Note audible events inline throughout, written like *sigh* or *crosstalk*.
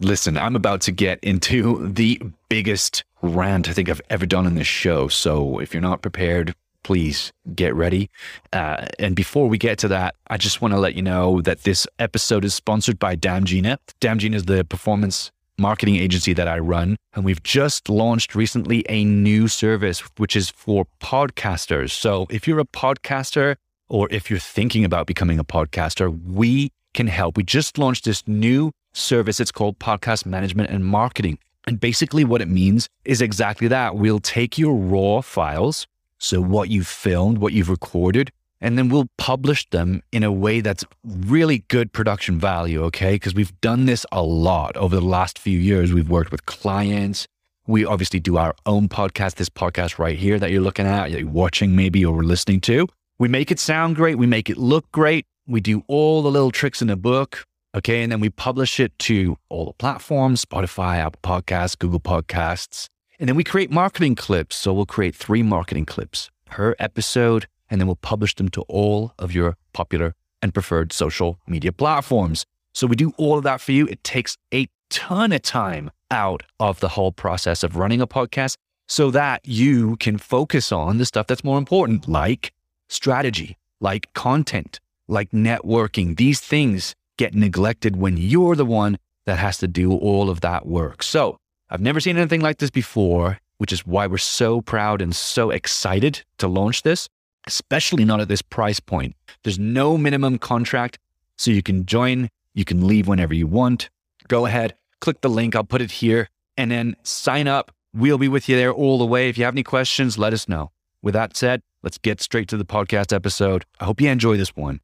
Listen, I'm about to get into the biggest rant I think I've ever done in this show. So if you're not prepared, please get ready. Uh, and before we get to that, I just want to let you know that this episode is sponsored by Damgina. Damgina is the performance marketing agency that I run. And we've just launched recently a new service, which is for podcasters. So if you're a podcaster or if you're thinking about becoming a podcaster, we can help. We just launched this new service. It's called Podcast Management and Marketing. And basically, what it means is exactly that. We'll take your raw files, so what you've filmed, what you've recorded, and then we'll publish them in a way that's really good production value, okay? Because we've done this a lot over the last few years. We've worked with clients. We obviously do our own podcast, this podcast right here that you're looking at, you're watching maybe or listening to. We make it sound great. We make it look great. We do all the little tricks in the book. Okay. And then we publish it to all the platforms Spotify, Apple Podcasts, Google Podcasts. And then we create marketing clips. So we'll create three marketing clips per episode, and then we'll publish them to all of your popular and preferred social media platforms. So we do all of that for you. It takes a ton of time out of the whole process of running a podcast so that you can focus on the stuff that's more important, like strategy, like content, like networking. These things get neglected when you're the one that has to do all of that work. So I've never seen anything like this before, which is why we're so proud and so excited to launch this, especially not at this price point. There's no minimum contract, so you can join, you can leave whenever you want. Go ahead, click the link, I'll put it here, and then sign up. We'll be with you there all the way. If you have any questions, let us know. With that said, let's get straight to the podcast episode. I hope you enjoy this one.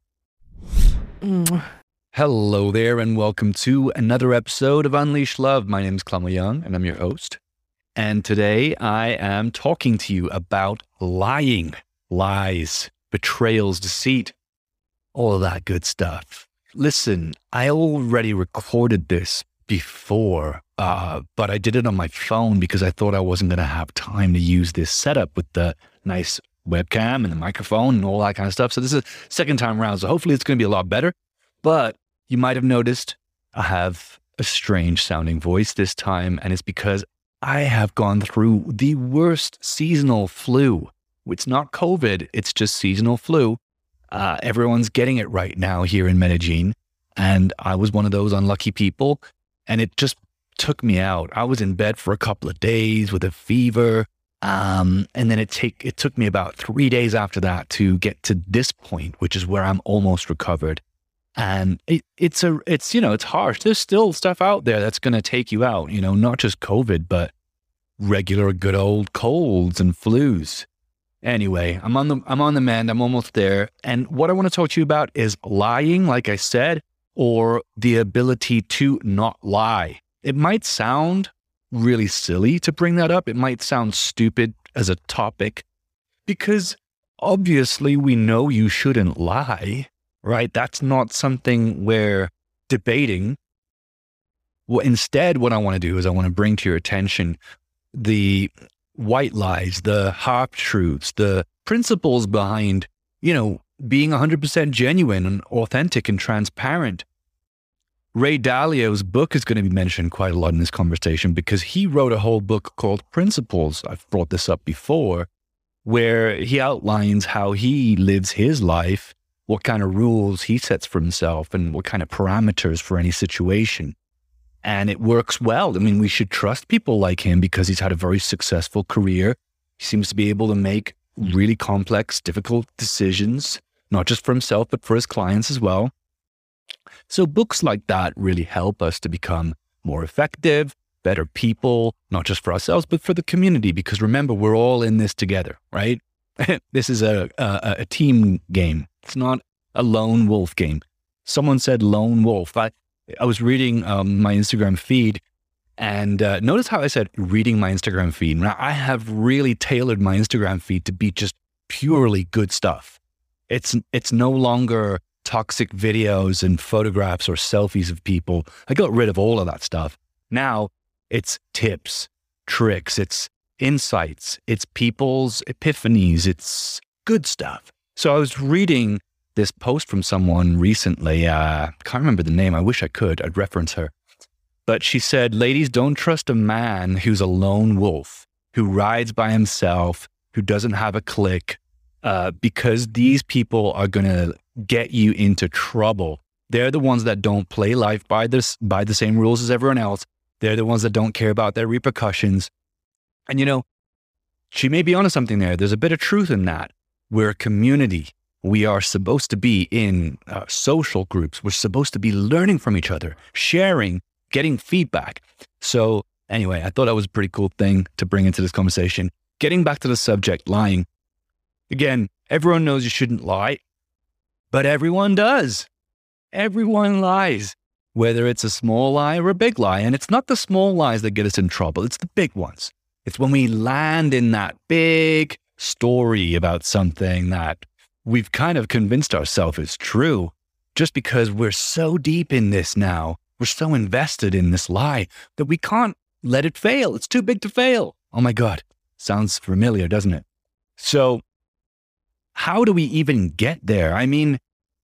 Mm. Hello there, and welcome to another episode of Unleash Love. My name is Clonmel Young, and I'm your host. And today I am talking to you about lying, lies, betrayals, deceit, all of that good stuff. Listen, I already recorded this before, uh, but I did it on my phone because I thought I wasn't going to have time to use this setup with the nice webcam and the microphone and all that kind of stuff. So this is second time around. So hopefully it's going to be a lot better. But you might have noticed I have a strange sounding voice this time, and it's because I have gone through the worst seasonal flu. It's not COVID, it's just seasonal flu. Uh, everyone's getting it right now here in Medellin. And I was one of those unlucky people, and it just took me out. I was in bed for a couple of days with a fever. Um, and then it take it took me about three days after that to get to this point, which is where I'm almost recovered. And it, it's a, it's, you know, it's harsh. There's still stuff out there that's going to take you out, you know, not just COVID, but regular good old colds and flus. Anyway, I'm on the, I'm on the mend. I'm almost there. And what I want to talk to you about is lying, like I said, or the ability to not lie. It might sound really silly to bring that up. It might sound stupid as a topic because obviously we know you shouldn't lie right? That's not something we're debating. Well, instead, what I want to do is I want to bring to your attention the white lies, the half truths, the principles behind, you know, being 100% genuine and authentic and transparent. Ray Dalio's book is going to be mentioned quite a lot in this conversation because he wrote a whole book called Principles. I've brought this up before, where he outlines how he lives his life what kind of rules he sets for himself and what kind of parameters for any situation. And it works well. I mean, we should trust people like him because he's had a very successful career. He seems to be able to make really complex, difficult decisions, not just for himself, but for his clients as well. So, books like that really help us to become more effective, better people, not just for ourselves, but for the community. Because remember, we're all in this together, right? *laughs* this is a, a, a team game. It's not a lone wolf game. Someone said lone wolf. I, I was reading um, my Instagram feed and uh, notice how I said reading my Instagram feed. Now, I have really tailored my Instagram feed to be just purely good stuff. It's, it's no longer toxic videos and photographs or selfies of people. I got rid of all of that stuff. Now it's tips, tricks, it's insights, it's people's epiphanies, it's good stuff. So I was reading this post from someone recently. Uh, I can't remember the name. I wish I could. I'd reference her. But she said, ladies, don't trust a man who's a lone wolf, who rides by himself, who doesn't have a clique, uh, because these people are going to get you into trouble. They're the ones that don't play life by this by the same rules as everyone else. They're the ones that don't care about their repercussions. And you know, she may be onto something there. There's a bit of truth in that. We're a community. We are supposed to be in uh, social groups. We're supposed to be learning from each other, sharing, getting feedback. So, anyway, I thought that was a pretty cool thing to bring into this conversation. Getting back to the subject, lying. Again, everyone knows you shouldn't lie, but everyone does. Everyone lies, whether it's a small lie or a big lie. And it's not the small lies that get us in trouble, it's the big ones. It's when we land in that big story about something that we've kind of convinced ourselves is true just because we're so deep in this now. We're so invested in this lie that we can't let it fail. It's too big to fail. Oh my God. Sounds familiar, doesn't it? So, how do we even get there? I mean,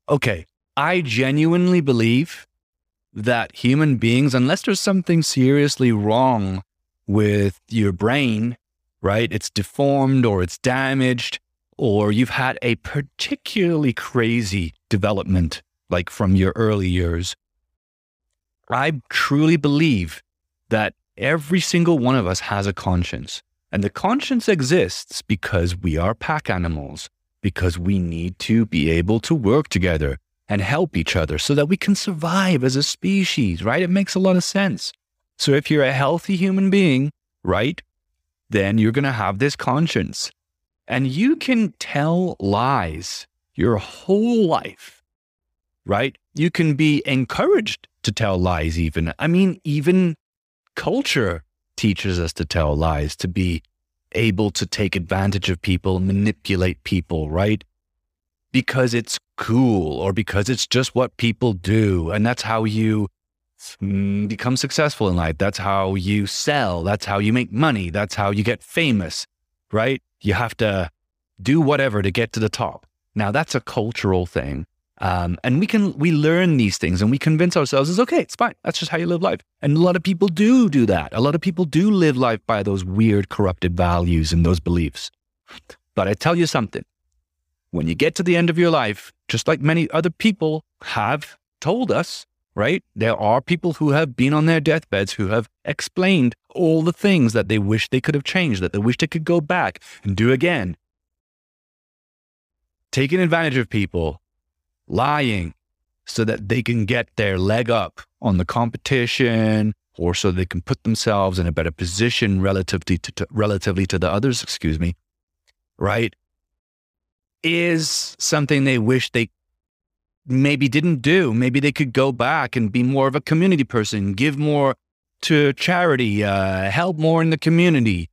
okay, I genuinely believe that human beings, unless there's something seriously wrong with your brain, right? It's deformed or it's damaged, or you've had a particularly crazy development, like from your early years. I truly believe that every single one of us has a conscience. And the conscience exists because we are pack animals, because we need to be able to work together and help each other so that we can survive as a species, right? It makes a lot of sense. So if you're a healthy human being, right, then you're going to have this conscience. And you can tell lies your whole life, right? You can be encouraged to tell lies, even. I mean, even culture teaches us to tell lies, to be able to take advantage of people, manipulate people, right? Because it's cool or because it's just what people do. And that's how you become successful in life. That's how you sell. That's how you make money. That's how you get famous, right? You have to do whatever to get to the top. Now that's a cultural thing. Um, and we can, we learn these things and we convince ourselves it's okay. It's fine. That's just how you live life. And a lot of people do do that. A lot of people do live life by those weird corrupted values and those beliefs. But I tell you something, when you get to the end of your life, just like many other people have told us, right? There are people who have been on their deathbeds who have explained all the things that they wish they could have changed, that they wish they could go back and do again. Taking advantage of people, lying so that they can get their leg up on the competition or so they can put themselves in a better position relatively to, to relatively to the others, excuse me, right? Is something they wish they maybe didn't do. Maybe they could go back and be more of a community person, give more to charity, uh, help more in the community,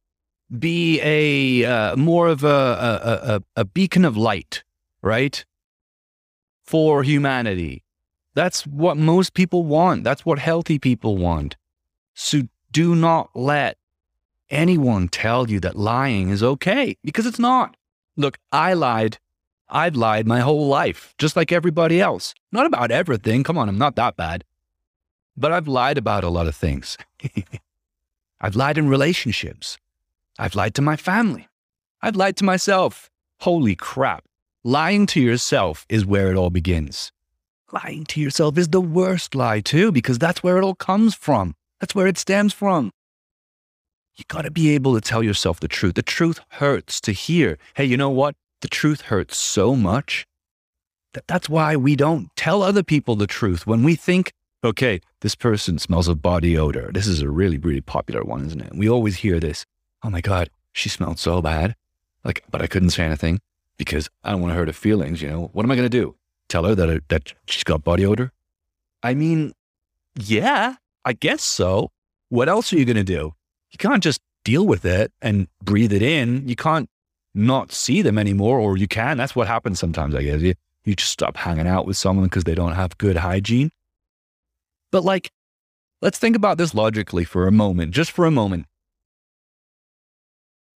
be a uh, more of a, a, a, a beacon of light, right? For humanity. That's what most people want. That's what healthy people want. So do not let anyone tell you that lying is okay because it's not. Look, I lied I've lied my whole life, just like everybody else. Not about everything. Come on, I'm not that bad. But I've lied about a lot of things. *laughs* I've lied in relationships. I've lied to my family. I've lied to myself. Holy crap. Lying to yourself is where it all begins. Lying to yourself is the worst lie, too, because that's where it all comes from. That's where it stems from. You got to be able to tell yourself the truth. The truth hurts to hear. Hey, you know what? The truth hurts so much that that's why we don't tell other people the truth when we think, okay, this person smells of body odor. This is a really, really popular one, isn't it? We always hear this. Oh my God, she smelled so bad. Like, but I couldn't say anything because I don't want to hurt her feelings. You know, what am I going to do? Tell her that, uh, that she's got body odor? I mean, yeah, I guess so. What else are you going to do? You can't just deal with it and breathe it in. You can't not see them anymore, or you can. That's what happens sometimes, I guess. You, you just stop hanging out with someone because they don't have good hygiene. But like, let's think about this logically for a moment, just for a moment.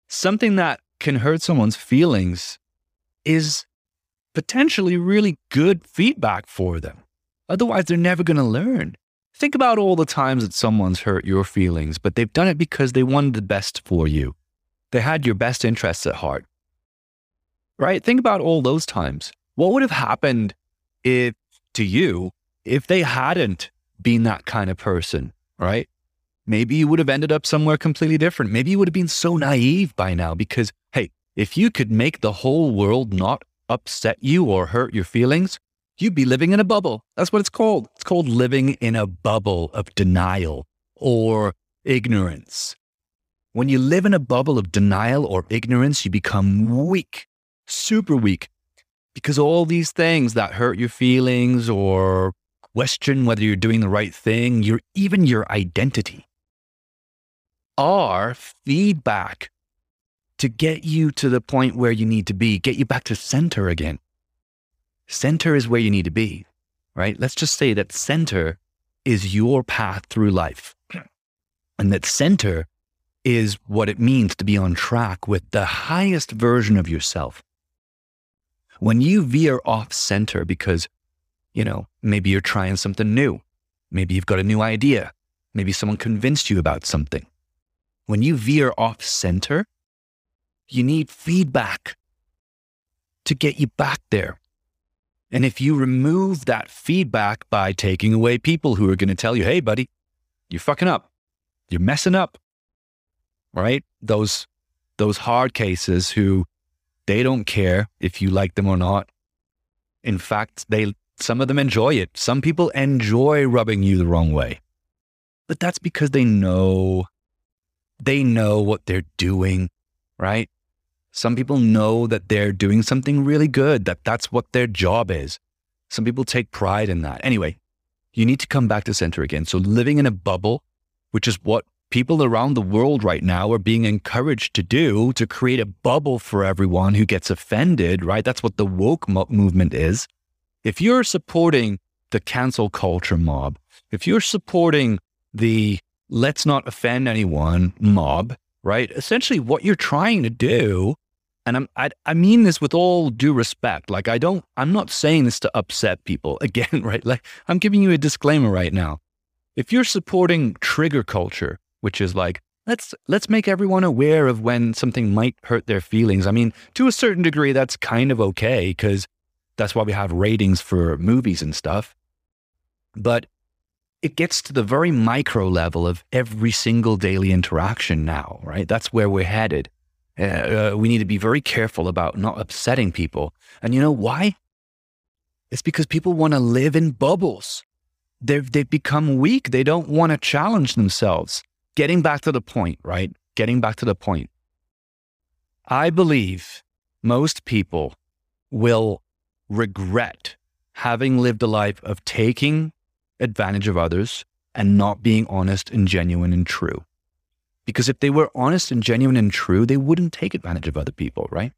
Something that can hurt someone's feelings is potentially really good feedback for them. Otherwise, they're never going to learn. Think about all the times that someone's hurt your feelings, but they've done it because they wanted the best for you. They had your best interests at heart. Right? Think about all those times. What would have happened if to you if they hadn't been that kind of person, right? Maybe you would have ended up somewhere completely different. Maybe you would have been so naive by now because, hey, if you could make the whole world not upset you or hurt your feelings, you'd be living in a bubble. That's what it's called. It's called living in a bubble of denial or ignorance. When you live in a bubble of denial or ignorance, you become weak, super weak, because all these things that hurt your feelings or question whether you're doing the right thing, your even your identity are feedback to get you to the point where you need to be, get you back to center again. Center is where you need to be, right? Let's just say that center is your path through life. *clears throat* And that center is what it means to be on track with the highest version of yourself. When you veer off center because, you know, maybe you're trying something new, maybe you've got a new idea, maybe someone convinced you about something. When you veer off center, you need feedback to get you back there. And if you remove that feedback by taking away people who are going to tell you, hey, buddy, you're fucking up, you're messing up, right? Those, those hard cases who they don't care if you like them or not. In fact, they, some of them enjoy it. Some people enjoy rubbing you the wrong way, but that's because they know, they know what they're doing, right? Some people know that they're doing something really good, that that's what their job is. Some people take pride in that. Anyway, you need to come back to center again. So living in a bubble, which is what people around the world right now are being encouraged to do to create a bubble for everyone who gets offended, right? That's what the woke mo- movement is. If you're supporting the cancel culture mob, if you're supporting the let's not offend anyone mob, right? Essentially, what you're trying to do, and I'm, I, I mean this with all due respect. Like, I don't, I'm not saying this to upset people *laughs* again, right? Like, I'm giving you a disclaimer right now. If you're supporting trigger culture, which is like, let's, let's make everyone aware of when something might hurt their feelings. I mean, to a certain degree, that's kind of okay because that's why we have ratings for movies and stuff. But it gets to the very micro level of every single daily interaction now, right? That's where we're headed. Uh, uh, we need to be very careful about not upsetting people. And you know why? It's because people want to live in bubbles. They've, they've become weak. They don't want to challenge themselves. Getting back to the point, right? Getting back to the point. I believe most people will regret having lived a life of taking advantage of others and not being honest and genuine and true. Because if they were honest and genuine and true, they wouldn't take advantage of other people, right?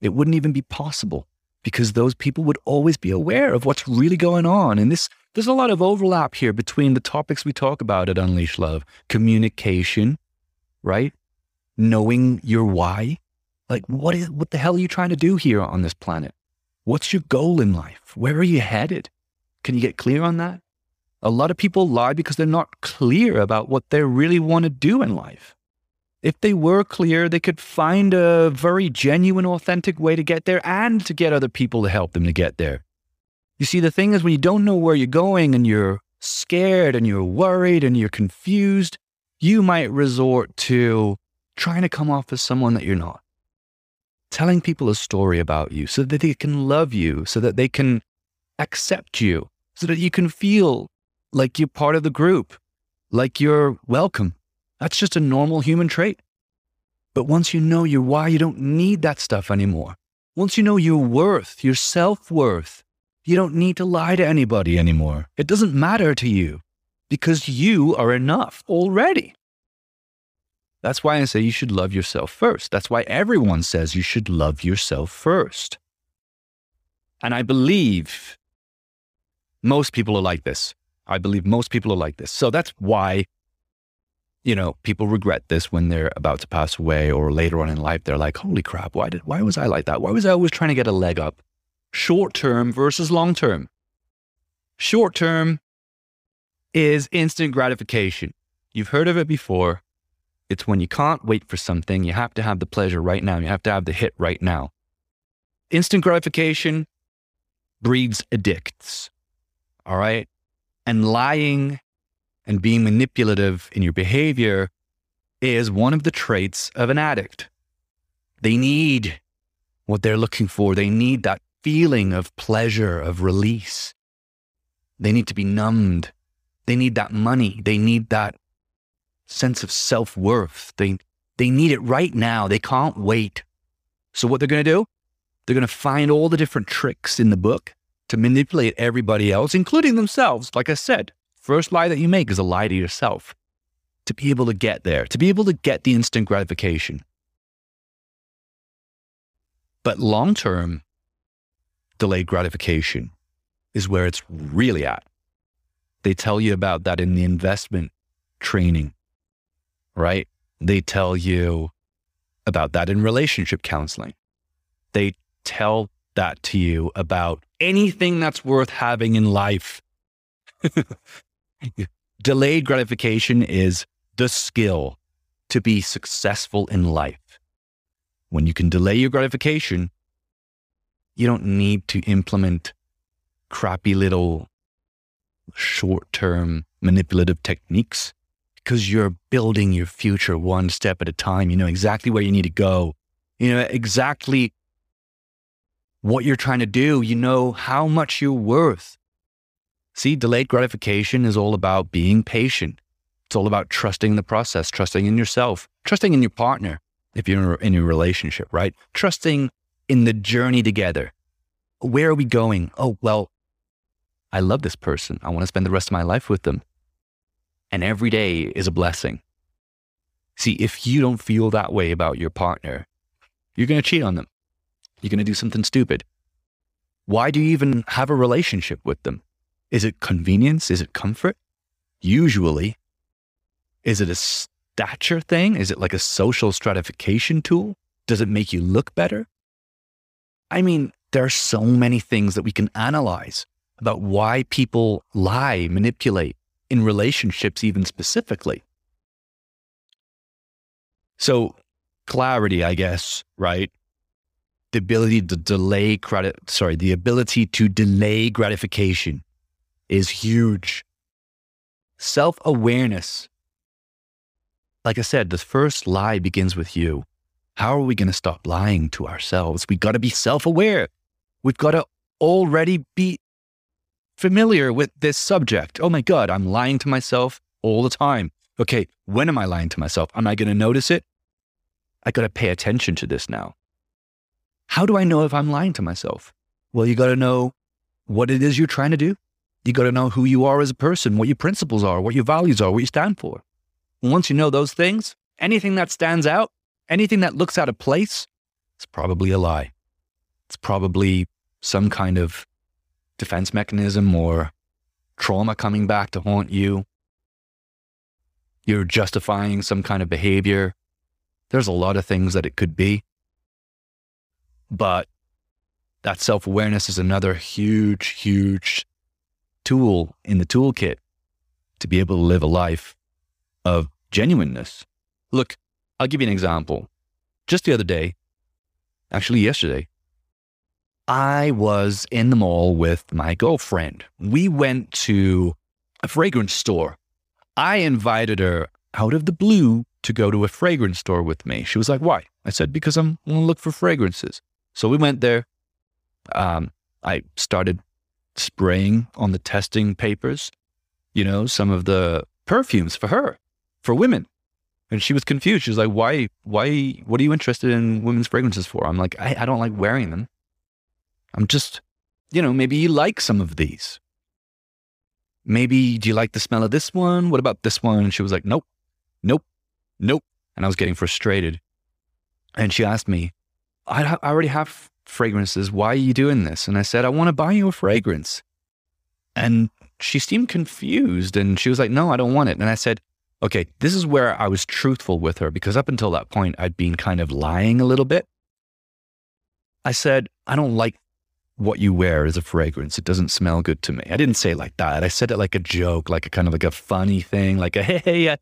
It wouldn't even be possible because those people would always be aware of what's really going on. And this, there's a lot of overlap here between the topics we talk about at Unleash Love communication, right? Knowing your why. Like, what, is, what the hell are you trying to do here on this planet? What's your goal in life? Where are you headed? Can you get clear on that? A lot of people lie because they're not clear about what they really want to do in life. If they were clear, they could find a very genuine, authentic way to get there and to get other people to help them to get there. You see, the thing is, when you don't know where you're going and you're scared and you're worried and you're confused, you might resort to trying to come off as someone that you're not. Telling people a story about you so that they can love you, so that they can accept you, so that you can feel like you're part of the group, like you're welcome. That's just a normal human trait. But once you know your why, you don't need that stuff anymore. Once you know your worth, your self worth, you don't need to lie to anybody anymore. It doesn't matter to you because you are enough already. That's why I say you should love yourself first. That's why everyone says you should love yourself first. And I believe most people are like this. I believe most people are like this. So that's why, you know, people regret this when they're about to pass away or later on in life. They're like, holy crap, why did, why was I like that? Why was I always trying to get a leg up? Short term versus long term. Short term, is instant gratification. You've heard of it before. It's when you can't wait for something. You have to have the pleasure right now. You have to have the hit right now. Instant gratification breeds addicts. All right. And lying and being manipulative in your behavior is one of the traits of an addict. They need what they're looking for. They need that feeling of pleasure, of release. They need to be numbed. They need that money. They need that sense of self worth. They, they need it right now. They can't wait. So, what they're going to do, they're going to find all the different tricks in the book to manipulate everybody else, including themselves. Like I said, first lie that you make is a lie to yourself to be able to get there, to be able to get the instant gratification. But long term, delayed gratification is where it's really at. They tell you about that in the investment training, right? They tell you about that in relationship counseling. They tell that to you about anything that's worth having in life. *laughs* Delayed gratification is the skill to be successful in life. When you can delay your gratification, you don't need to implement crappy little short term manipulative techniques because you're building your future one step at a time. You know exactly where you need to go. You know exactly what you're trying to do. You know how much you're worth. See, delayed gratification is all about being patient. It's all about trusting the process, trusting in yourself, trusting in your partner if you're in a relationship, right? Trusting in the journey together. Where are we going? Oh, well, I love this person. I want to spend the rest of my life with them. And every day is a blessing. See, if you don't feel that way about your partner, you're going to cheat on them. You're going to do something stupid. Why do you even have a relationship with them? Is it convenience? Is it comfort? Usually. Is it a stature thing? Is it like a social stratification tool? Does it make you look better? I mean, there are so many things that we can analyze about why people lie, manipulate in relationships, even specifically. So, clarity, I guess, right? The ability to delay credit, sorry, the ability to delay gratification is huge. Self awareness like I said, the first lie begins with you. How are we going to stop lying to ourselves? We got to be self aware. We've got to already be familiar with this subject. Oh my God, I'm lying to myself all the time. Okay, when am I lying to myself? Am I going to notice it? I got to pay attention to this now. How do I know if I'm lying to myself? Well, you got to know what it is you're trying to do. You got to know who you are as a person, what your principles are, what your values are, what you stand for once you know those things, anything that stands out, anything that looks out of place, it's probably a lie. It's probably some kind of defense mechanism or trauma coming back to haunt you. You're justifying some kind of behavior. There's a lot of things that it could be. But that self awareness is another huge, huge tool in the toolkit to be able to live a life of genuineness. Look, I'll give you an example. Just the other day, actually yesterday, I was in the mall with my girlfriend. We went to a fragrance store. I invited her out of the blue to go to a fragrance store with me. She was like, Why? I said, Because I'm going to look for fragrances. So we went there. Um, I started spraying on the testing papers, you know, some of the perfumes for her for women. And she was confused. She was like, why, why, what are you interested in women's fragrances for? I'm like, I, I don't like wearing them. I'm just, you know, maybe you like some of these. Maybe, do you like the smell of this one? What about this one? And she was like, nope, nope, nope. And I was getting frustrated. And she asked me, I, I already have fragrances. Why are you doing this? And I said, I want to buy you a fragrance. And she seemed confused and she was like, no, I don't want it. And I said, okay, this is where I was truthful with her because up until that point, I'd been kind of lying a little bit. I said, I don't like what you wear as a fragrance. It doesn't smell good to me. I didn't say it like that. I said it like a joke, like a kind of like a funny thing, like a hey, uh,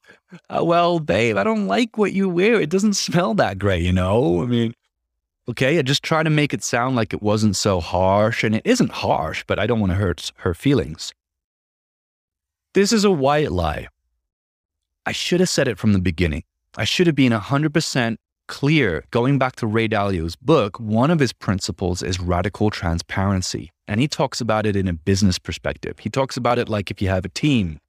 uh, well, babe, I don't like what you wear. It doesn't smell that great, you know. I mean, okay, I just try to make it sound like it wasn't so harsh, and it isn't harsh, but I don't want to hurt her feelings. This is a white lie. I should have said it from the beginning. I should have been 100% clear. Going back to Ray Dalio's book, one of his principles is radical transparency. And he talks about it in a business perspective. He talks about it like if you have a team,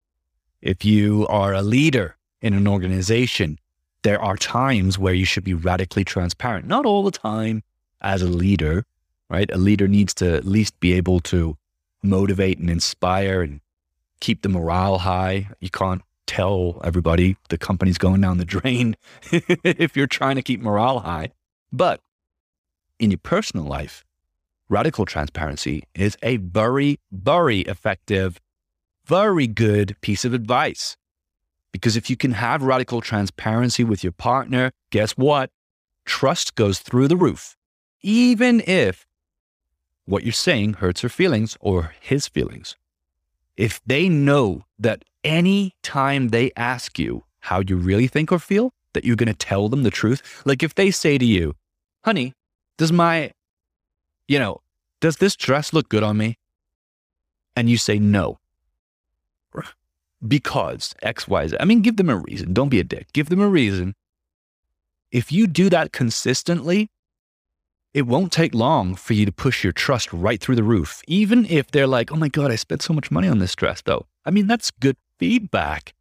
if you are a leader in an organization, there are times where you should be radically transparent. Not all the time as a leader, right? A leader needs to at least be able to motivate and inspire and keep the morale high. You can't tell everybody the company's going down the drain *laughs* if you're trying to keep morale high. But in your personal life, radical transparency is a very, very effective, very good piece of advice. Because if you can have radical transparency with your partner, guess what? Trust goes through the roof, even if what you're saying hurts her feelings or his feelings if they know that any time they ask you how you really think or feel, that you're going to tell them the truth. Like if they say to you, honey, does my, you know, does this dress look good on me? And you say no. Because X, Y, Z. I mean, give them a reason. Don't be a dick. Give them a reason. If you do that consistently, it won't take long for you to push your trust right through the roof. Even if they're like, oh my God, I spent so much money on this dress, though. I mean, that's good feedback.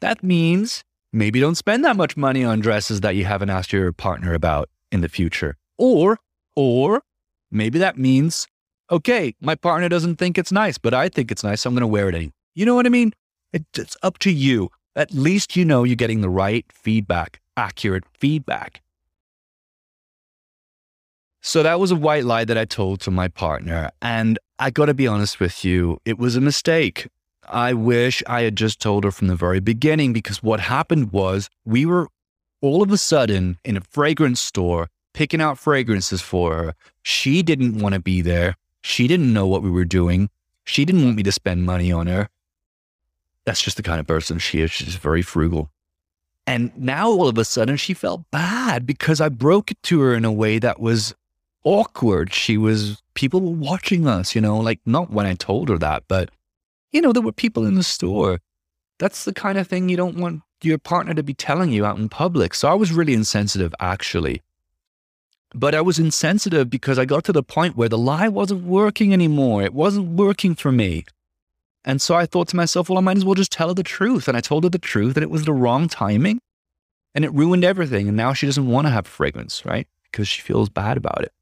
That means maybe don't spend that much money on dresses that you haven't asked your partner about in the future. Or, or maybe that means, okay, my partner doesn't think it's nice, but I think it's nice. So I'm going to wear it anyway. You know what I mean? It's up to you. At least you know you're getting the right feedback, accurate feedback. So that was a white lie that I told to my partner. And I got to be honest with you, it was a mistake. I wish I had just told her from the very beginning because what happened was we were all of a sudden in a fragrance store picking out fragrances for her. She didn't want to be there. She didn't know what we were doing. She didn't want me to spend money on her. That's just the kind of person she is. She's very frugal. And now all of a sudden she felt bad because I broke it to her in a way that was awkward. She was, people were watching us, you know, like not when I told her that, but, you know, there were people in the store. That's the kind of thing you don't want your partner to be telling you out in public. So I was really insensitive, actually. But I was insensitive because I got to the point where the lie wasn't working anymore. It wasn't working for me. And so I thought to myself, well, I might as well just tell her the truth. And I told her the truth and it was the wrong timing and it ruined everything. And now she doesn't want to have fragrance, right? Because she feels bad about it.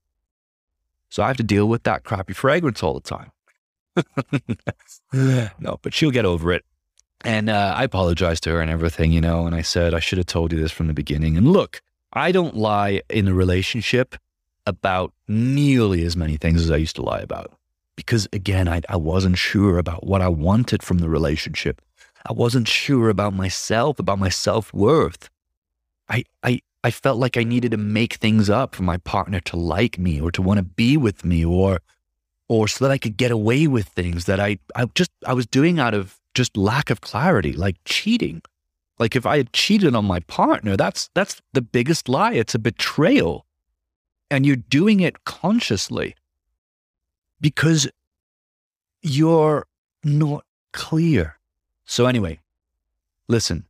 So I have to deal with that crappy fragrance all the time. no, but she'll get over it. And uh, I apologized to her and everything, you know, and I said, I should have told you this from the beginning. And look, I don't lie in a relationship about nearly as many things as I used to lie about. Because again, I, I wasn't sure about what I wanted from the relationship. I wasn't sure about myself, about my self worth. I, I, I felt like I needed to make things up for my partner to like me or to want to be with me or or so that I could get away with things that I I just I was doing out of just lack of clarity, like cheating. Like if I had cheated on my partner, that's that's the biggest lie. It's a betrayal. And you're doing it consciously because you're not clear. So anyway, listen,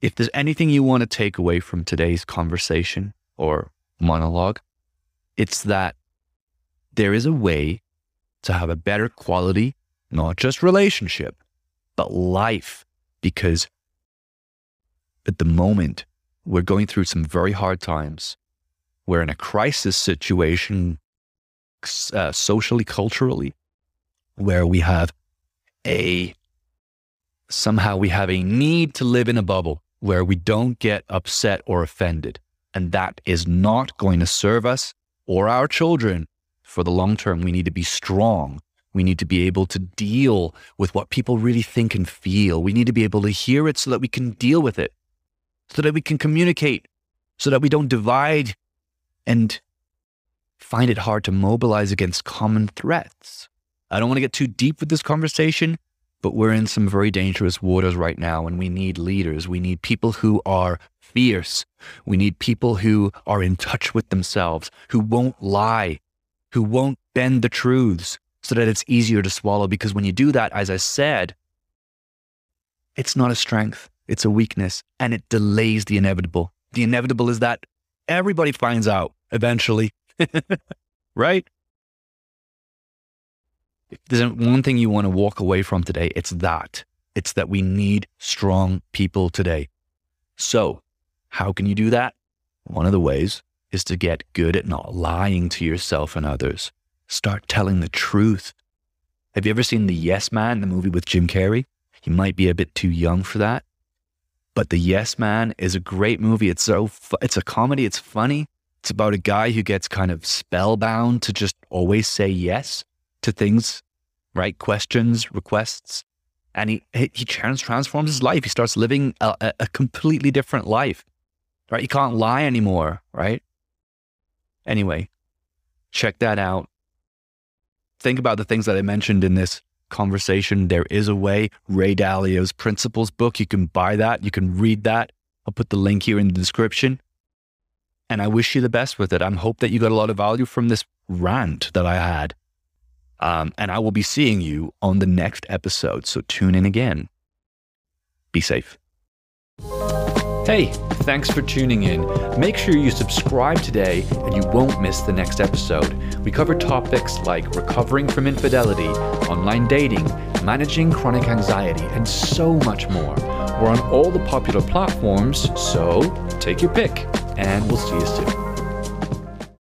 if there's anything you want to take away from today's conversation or monologue, it's that there is a way to have a better quality, not just relationship, but life. Because at the moment, we're going through some very hard times. We're in a crisis situation, uh, socially, culturally, where we have a somehow we have a need to live in a bubble where we don't get upset or offended. And that is not going to serve us or our children for the long term. We need to be strong. We need to be able to deal with what people really think and feel. We need to be able to hear it so that we can deal with it, so that we can communicate, so that we don't divide and find it hard to mobilize against common threats. I don't want to get too deep with this conversation, but we're in some very dangerous waters right now, and we need leaders. We need people who are fierce. We need people who are in touch with themselves, who won't lie, who won't bend the truths so that it's easier to swallow. Because when you do that, as I said, it's not a strength, it's a weakness, and it delays the inevitable. The inevitable is that everybody finds out eventually, *laughs* right? If there's one thing you want to walk away from today, it's that. It's that we need strong people today. So, how can you do that? One of the ways is to get good at not lying to yourself and others. Start telling the truth. Have you ever seen The Yes Man, the movie with Jim Carrey? He might be a bit too young for that. But The Yes Man is a great movie. It's so fu- it's a comedy, it's funny. It's about a guy who gets kind of spellbound to just always say yes to things, right? Questions, requests. And he he trans- transforms his life. He starts living a, a completely different life. Right? He can't lie anymore, right? Anyway, check that out. Think about the things that I mentioned in this conversation. There is a way. Ray Dalio's Principles book. You can buy that. You can read that. I'll put the link here in the description. And I wish you the best with it. I hope that you got a lot of value from this rant that I had. Um, and I will be seeing you on the next episode. So tune in again. Be safe. Hey, thanks for tuning in. Make sure you subscribe today and you won't miss the next episode. We cover topics like recovering from infidelity, online dating, managing chronic anxiety, and so much more. We're on all the popular platforms, so take your pick, and we'll see you soon.